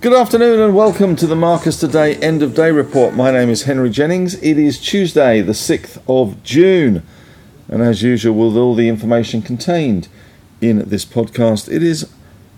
Good afternoon and welcome to the Marcus Today End of Day Report. My name is Henry Jennings. It is Tuesday, the 6th of June. And as usual, with all the information contained in this podcast, it is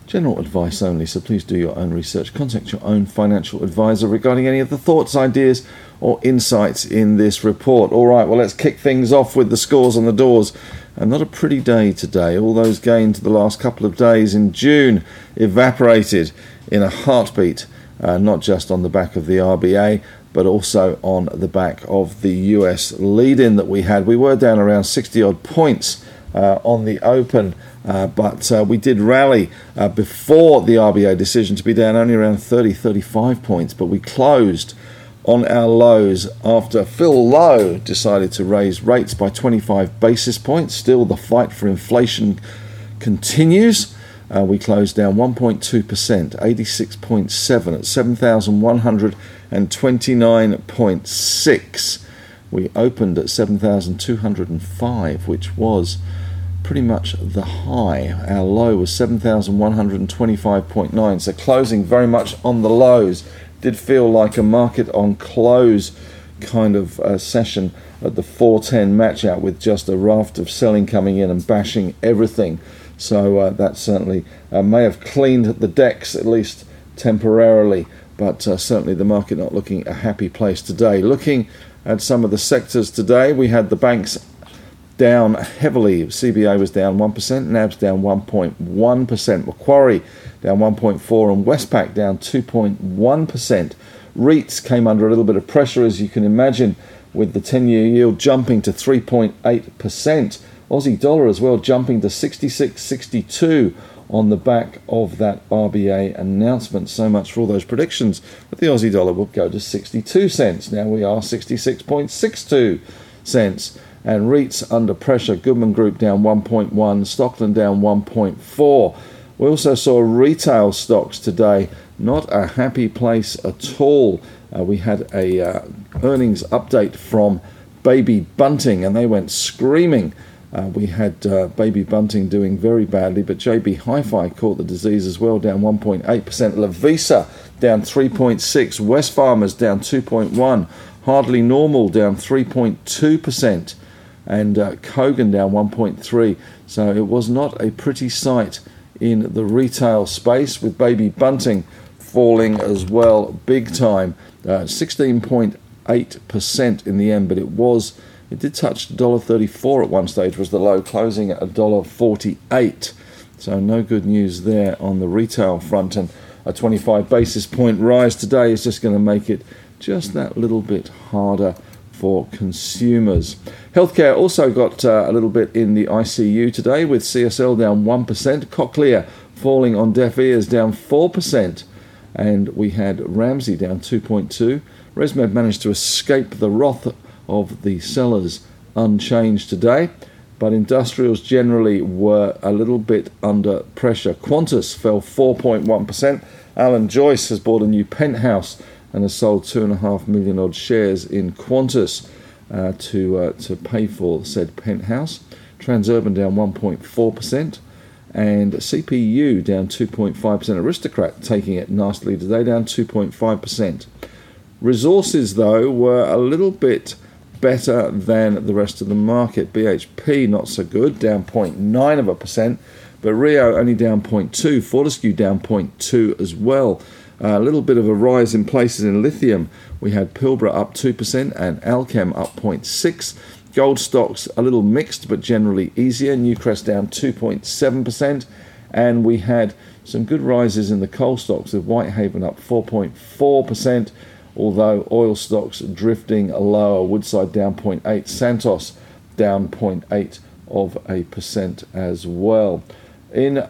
general advice only, so please do your own research. Contact your own financial advisor regarding any of the thoughts, ideas, or insights in this report. All right, well, let's kick things off with the scores on the doors. And not a pretty day today. All those gains the last couple of days in June evaporated in a heartbeat, uh, not just on the back of the RBA, but also on the back of the US lead in that we had. We were down around 60 odd points uh, on the open. Uh, but uh, we did rally uh, before the RBA decision to be down only around 30 35 points, but we closed on our lows after Phil Lowe decided to raise rates by 25 basis points. Still, the fight for inflation continues. Uh, we closed down 1.2%, 86.7 at 7,129.6. We opened at 7,205, which was pretty much the high. Our low was 7,125.9, so closing very much on the lows. Did feel like a market on close kind of uh, session at the 410 match out with just a raft of selling coming in and bashing everything. So uh, that certainly uh, may have cleaned the decks at least temporarily, but uh, certainly the market not looking a happy place today. Looking at some of the sectors today, we had the banks down heavily. CBA was down 1%, NAB's down 1.1%, Macquarie down 1.4%, and Westpac down 2.1%. REITs came under a little bit of pressure as you can imagine with the 10-year yield jumping to 3.8%. Aussie dollar as well jumping to 66.62 on the back of that RBA announcement. So much for all those predictions. But the Aussie dollar will go to 62 cents. Now we are 66.62 cents. And REITs under pressure. Goodman Group down 1.1, Stockland down 1.4. We also saw retail stocks today. Not a happy place at all. Uh, we had a uh, earnings update from Baby Bunting, and they went screaming uh, we had uh, Baby Bunting doing very badly, but JB Hi-Fi caught the disease as well, down 1.8%. Lovisa down 3.6. Wesfarmers down 2.1. Hardly Normal down 3.2%, and uh, Kogan down 1.3. So it was not a pretty sight in the retail space, with Baby Bunting falling as well, big time, 16.8% uh, in the end, but it was it did touch $1.34 at one stage, was the low, closing at $1.48. So no good news there on the retail front. And a 25 basis point rise today is just going to make it just that little bit harder for consumers. Healthcare also got uh, a little bit in the ICU today with CSL down 1%, Cochlear falling on deaf ears down 4%, and we had Ramsay down 2.2. ResMed managed to escape the wrath of the sellers unchanged today, but industrials generally were a little bit under pressure. Qantas fell 4.1%. Alan Joyce has bought a new penthouse and has sold two and a half million odd shares in Qantas uh, to uh, to pay for said penthouse. Transurban down 1.4%. And CPU down 2.5%. Aristocrat taking it nicely today, down 2.5%. Resources, though, were a little bit better than the rest of the market. BHP not so good, down 0.9 of a percent, but Rio only down 0.2, Fortescue down 0.2 as well. A little bit of a rise in places in lithium. We had Pilbara up 2% and Allkem up 0.6. Gold stocks a little mixed but generally easier. Newcrest down 2.7%. And we had some good rises in the coal stocks with Whitehaven up 4.4% although oil stocks drifting lower. Woodside down 0.8, Santos down 0.8 of a percent as well. In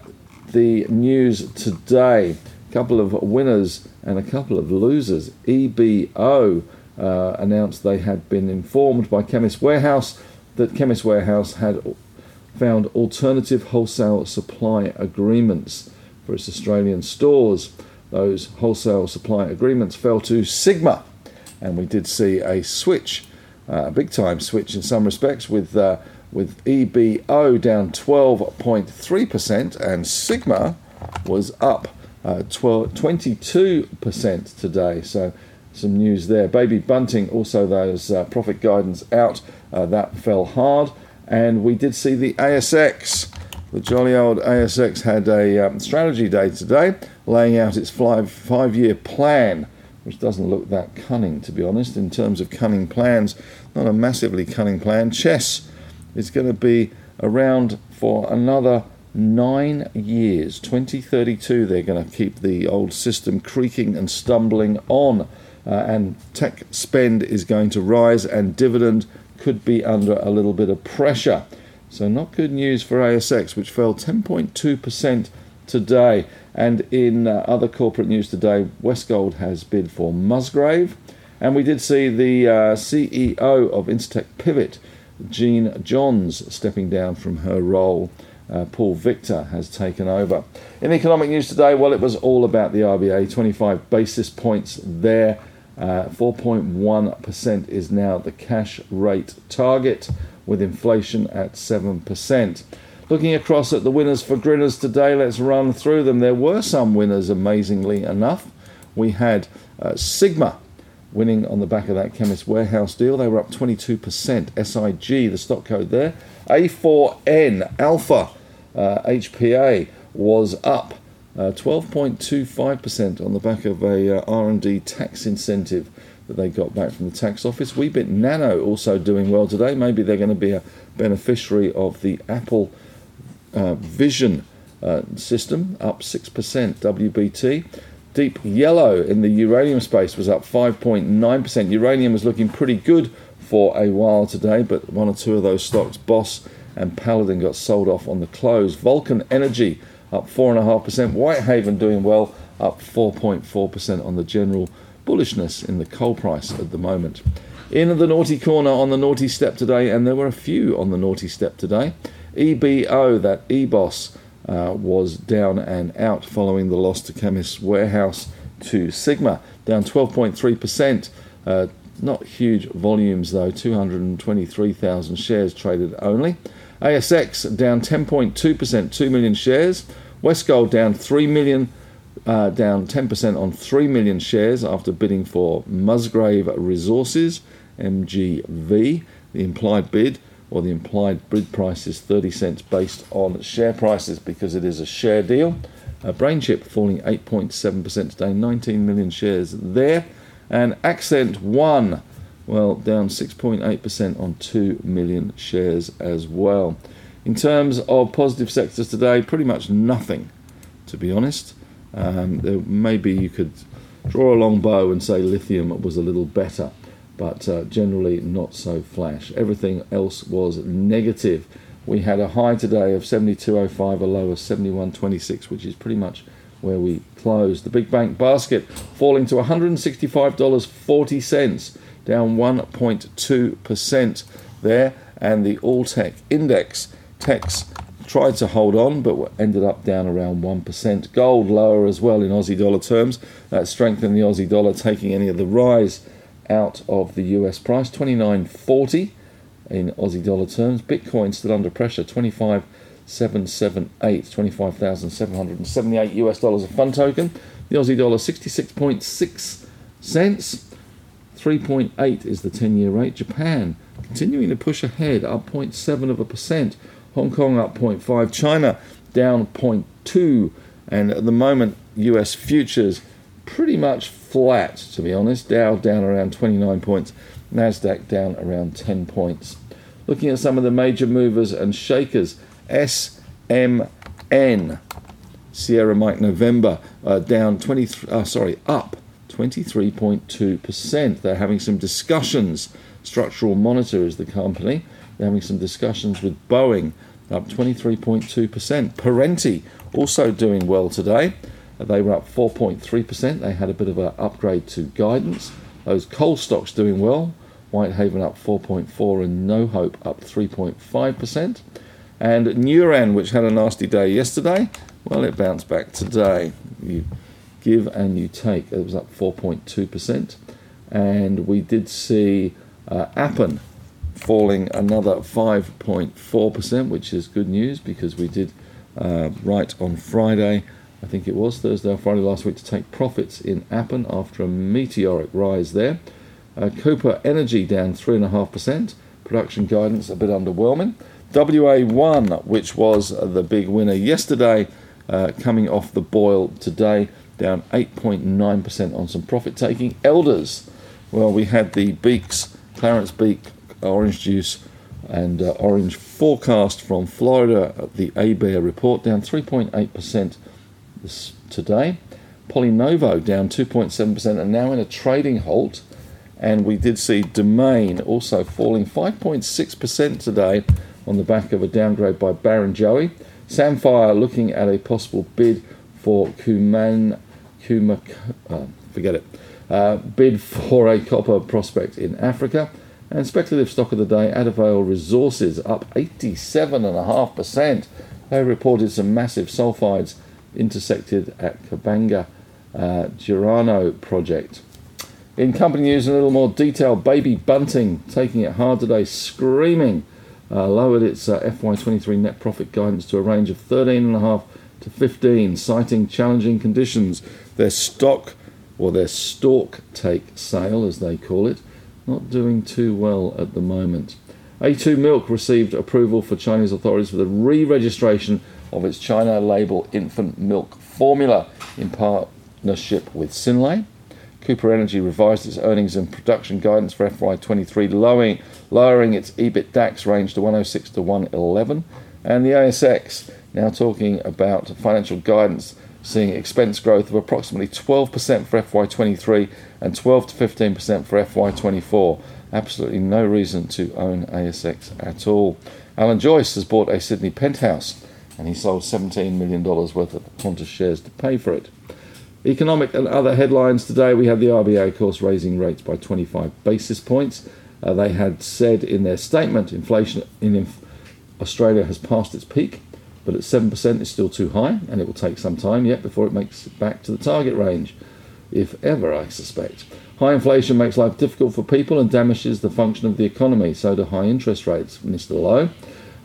the news today, couple of winners and a couple of losers. EBO uh, announced they had been informed by Chemist Warehouse that Chemist Warehouse had found alternative wholesale supply agreements for its Australian stores those wholesale supply agreements fell to Sigma, and we did see a switch, uh, a big time switch in some respects, with uh, with EBO down 12.3%, and Sigma was up uh, 12, 22% today. So some news there. Baby Bunting also those uh, profit guidance out. Uh, that fell hard, and we did see the ASX. The jolly old ASX had a um, strategy day today, laying out its five five year plan, which doesn't look that cunning to be honest. In terms of cunning plans, not a massively cunning plan. Chess is going to be around for another nine years. 2032, they're going to keep the old system creaking and stumbling on. Uh, and tech spend is going to rise, and dividend could be under a little bit of pressure. So, not good news for ASX, which fell 10.2% today. And in uh, other corporate news today, Westgold has bid for Musgrave. And we did see the uh, CEO of Incitec Pivot, Jeanne Johns, stepping down from her role uh, Paul Victor has taken over. In economic news today, well, it was all about the RBA, 25 basis points there. Uh, 4.1% is now the cash rate target, with inflation at 7%. Looking across at the winners for grinners today, let's run through them. There were some winners, amazingly enough. We had uh, Sigma winning on the back of that Chemist Warehouse deal. They were up 22%. SIG, the stock code there, a4N Alpha uh, HPA was up uh, 12.25% on the back of a uh, R&D tax incentive that they got back from the tax office. Weebit Nano also doing well today. Maybe they're going to be a beneficiary of the Apple uh, Vision uh, system, up 6%. WBT. Deep Yellow in the uranium space was up 5.9%. Uranium was looking pretty good for a while today, but one or two of those stocks, Boss and Paladin, got sold off on the close. Vulcan Energy up 4.5%. Whitehaven doing well, up 4.4% on the general bullishness in the coal price at the moment. In the naughty corner on the naughty step today, and there were a few on the naughty step today. EBO, that EBOS, uh, was down and out following the loss to Chemist Warehouse to Sigma, down 12.3%. Uh, not huge volumes though, 223,000 shares traded only. ASX down 10.2%, 2 million shares. Westgold down 3 million, uh, down 10% on 3 million shares after bidding for Musgrave Resources, MGV. The implied bid or the implied bid price is 30 cents based on share prices because it is a share deal. Uh, BrainChip falling 8.7% today, 19 million shares there. And Accent One, well, down 6.8% on 2 million shares as well. In terms of positive sectors today, pretty much nothing, to be honest. Um, maybe you could draw a long bow and say lithium was a little better, but uh, generally not so flash. Everything else was negative. We had a high today of 72.05, a low of 71.26, which is pretty much where we closed. The big bank basket falling to $165.40, down 1.2% there. And the all tech index, techs tried to hold on but ended up down around 1%. Gold lower as well in Aussie dollar terms. That strengthened the Aussie dollar, taking any of the rise out of the US price. 29.40 in Aussie dollar terms. Bitcoin still under pressure, 25. 778, 25,778 US dollars a fund token. The Aussie dollar 66.6 cents. 3.8 is the 10 year rate. Japan continuing to push ahead, up 0.7 of a percent. Hong Kong up 0.5. China down 0.2. And at the moment, US futures pretty much flat, to be honest. Dow down around 29 points. NASDAQ down around 10 points. Looking at some of the major movers and shakers. SMN, Sierra Mike November, uh, down 23, uh, sorry, up 23.2%. They're having some discussions. Structural Monitor is the company. They're having some discussions with Boeing, up 23.2%. Perenti also doing well today. They were up 4.3%. They had a bit of an upgrade to guidance. Those coal stocks doing well. Whitehaven up 4.4 and No Hope up 3.5%. And Neuren, which had a nasty day yesterday, well, it bounced back today. You give and you take. It was up 4.2%. And we did see uh, Appen falling another 5.4%, which is good news because we did uh, on Friday, I think it was Thursday or Friday last week, to take profits in Appen after a meteoric rise there. Uh, Cooper Energy down 3.5%, production guidance a bit underwhelming. WA1, which was the big winner yesterday, uh, coming off the boil today, down 8.9% on some profit taking. Elders, well, we had the Beeks, Clarence Beak orange juice and uh, orange forecast from Florida, the ABARE report, down 3.8% this, today. Polynovo down 2.7% and now in a trading halt. And we did see Domain also falling 5.6% today on the back of a downgrade by Barrenjoey. Sandfire looking at a possible bid for Kuman, Kuma, uh, forget it, uh, bid for a copper prospect in Africa. And speculative stock of the day, Adavale Resources, up 87.5%. They reported some massive sulfides intersected at Kabanga uh, Jirani project. In company news, in a little more detail, Baby Bunting taking it hard today, screaming, uh, lowered its uh, FY23 net profit guidance to a range of 13.5 to 15, citing challenging conditions. Their stock or their stalk take sale, as they call it, not doing too well at the moment. A2 Milk received approval for Chinese authorities for the re registration of its China label infant milk formula in partnership with Synlait. Cooper Energy revised its earnings and production guidance for FY23, lowering, lowering its EBITDAX range to 106 to 111. And the ASX now talking about financial guidance seeing expense growth of approximately 12% for FY23 and 12 to 15% for FY24. Absolutely no reason to own ASX at all. Alan Joyce has bought a Sydney penthouse and he sold $17 million worth of Qantas shares to pay for it. Economic and other headlines today we had the RBA, of course, raising rates by 25 basis points. Uh, they had said in their statement inflation in inf- Australia has passed its peak but at 7% is still too high, and it will take some time yet before it makes it back to the target range, if ever, I suspect. High inflation makes life difficult for people and damages the function of the economy, so do high interest rates, Mr. Lowe.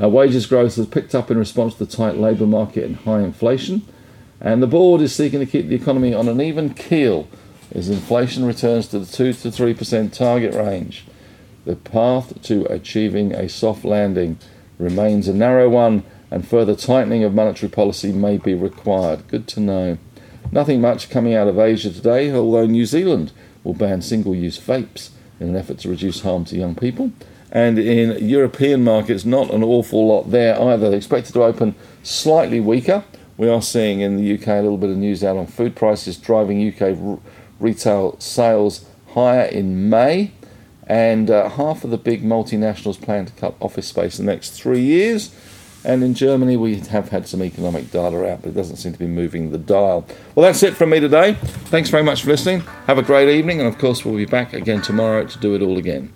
Uh, wages growth has picked up in response to the tight labour market and high inflation, and the board is seeking to keep the economy on an even keel as inflation returns to the 2 to 3% target range. The path to achieving a soft landing remains a narrow one and further tightening of monetary policy may be required. Good to know. Nothing much coming out of Asia today, although New Zealand will ban single use vapes in an effort to reduce harm to young people. And in European markets, not an awful lot there either. They're expected to open slightly weaker. We are seeing in the UK a little bit of news out on food prices driving UK r- retail sales higher in May. And uh, half of the big multinationals plan to cut office space in the next three years. And in Germany, we have had some economic data out, but it doesn't seem to be moving the dial. Well, that's it from me today. Thanks very much for listening. Have a great evening, and of course, we'll be back again tomorrow to do it all again.